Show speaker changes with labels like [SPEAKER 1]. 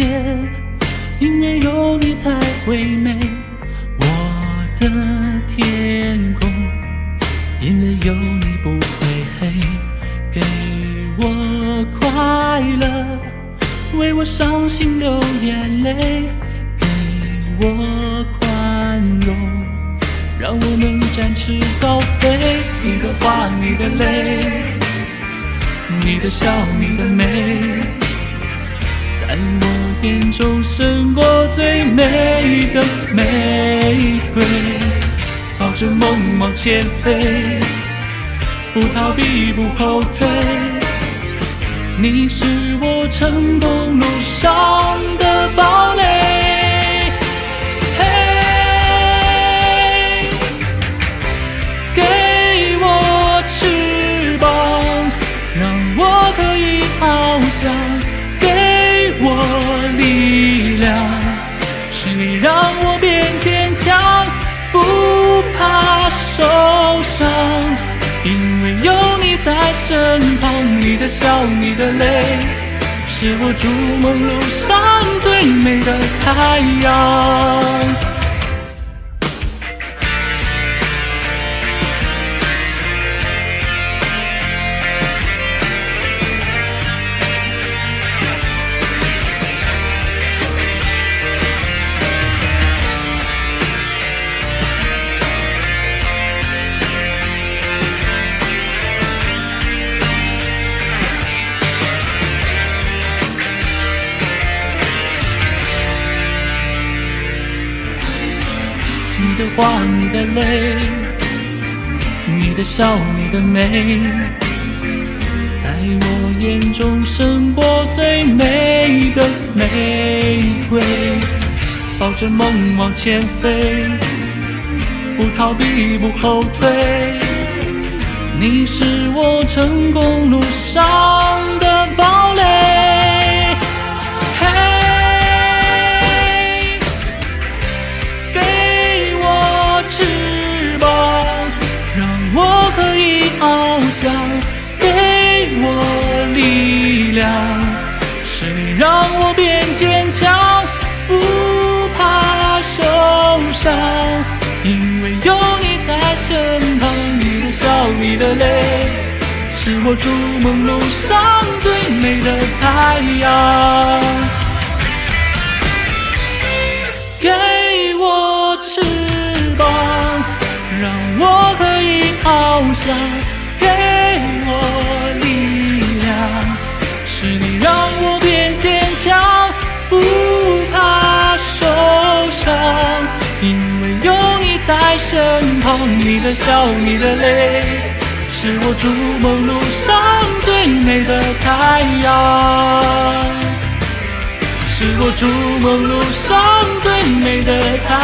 [SPEAKER 1] 界，因为有你才会美。我的天空，因为有你不会黑。给我快乐，为我伤心流眼泪。给我宽容，让我能展翅高飞。你的话，你的泪。你的笑，你的美，在眼中胜过最美的玫瑰。抱着梦往前飞，不逃避，不后退。你是我成功路上身旁。你的笑，你的泪，是我筑梦路上最美的太阳。你的话，你的泪，你的笑，你的美，在我眼中胜过最美的玫瑰。抱着梦往前飞，不逃避，不后退。你是我成功路上的堡垒。我变坚强，不怕受伤，因为有你在身旁。你的笑，你的泪，是我筑梦路上最美的太阳。给我翅膀，让我可以翱翔；在身旁。你的笑，你的泪，是我筑梦路上最美的太阳。是我筑梦路上最美的太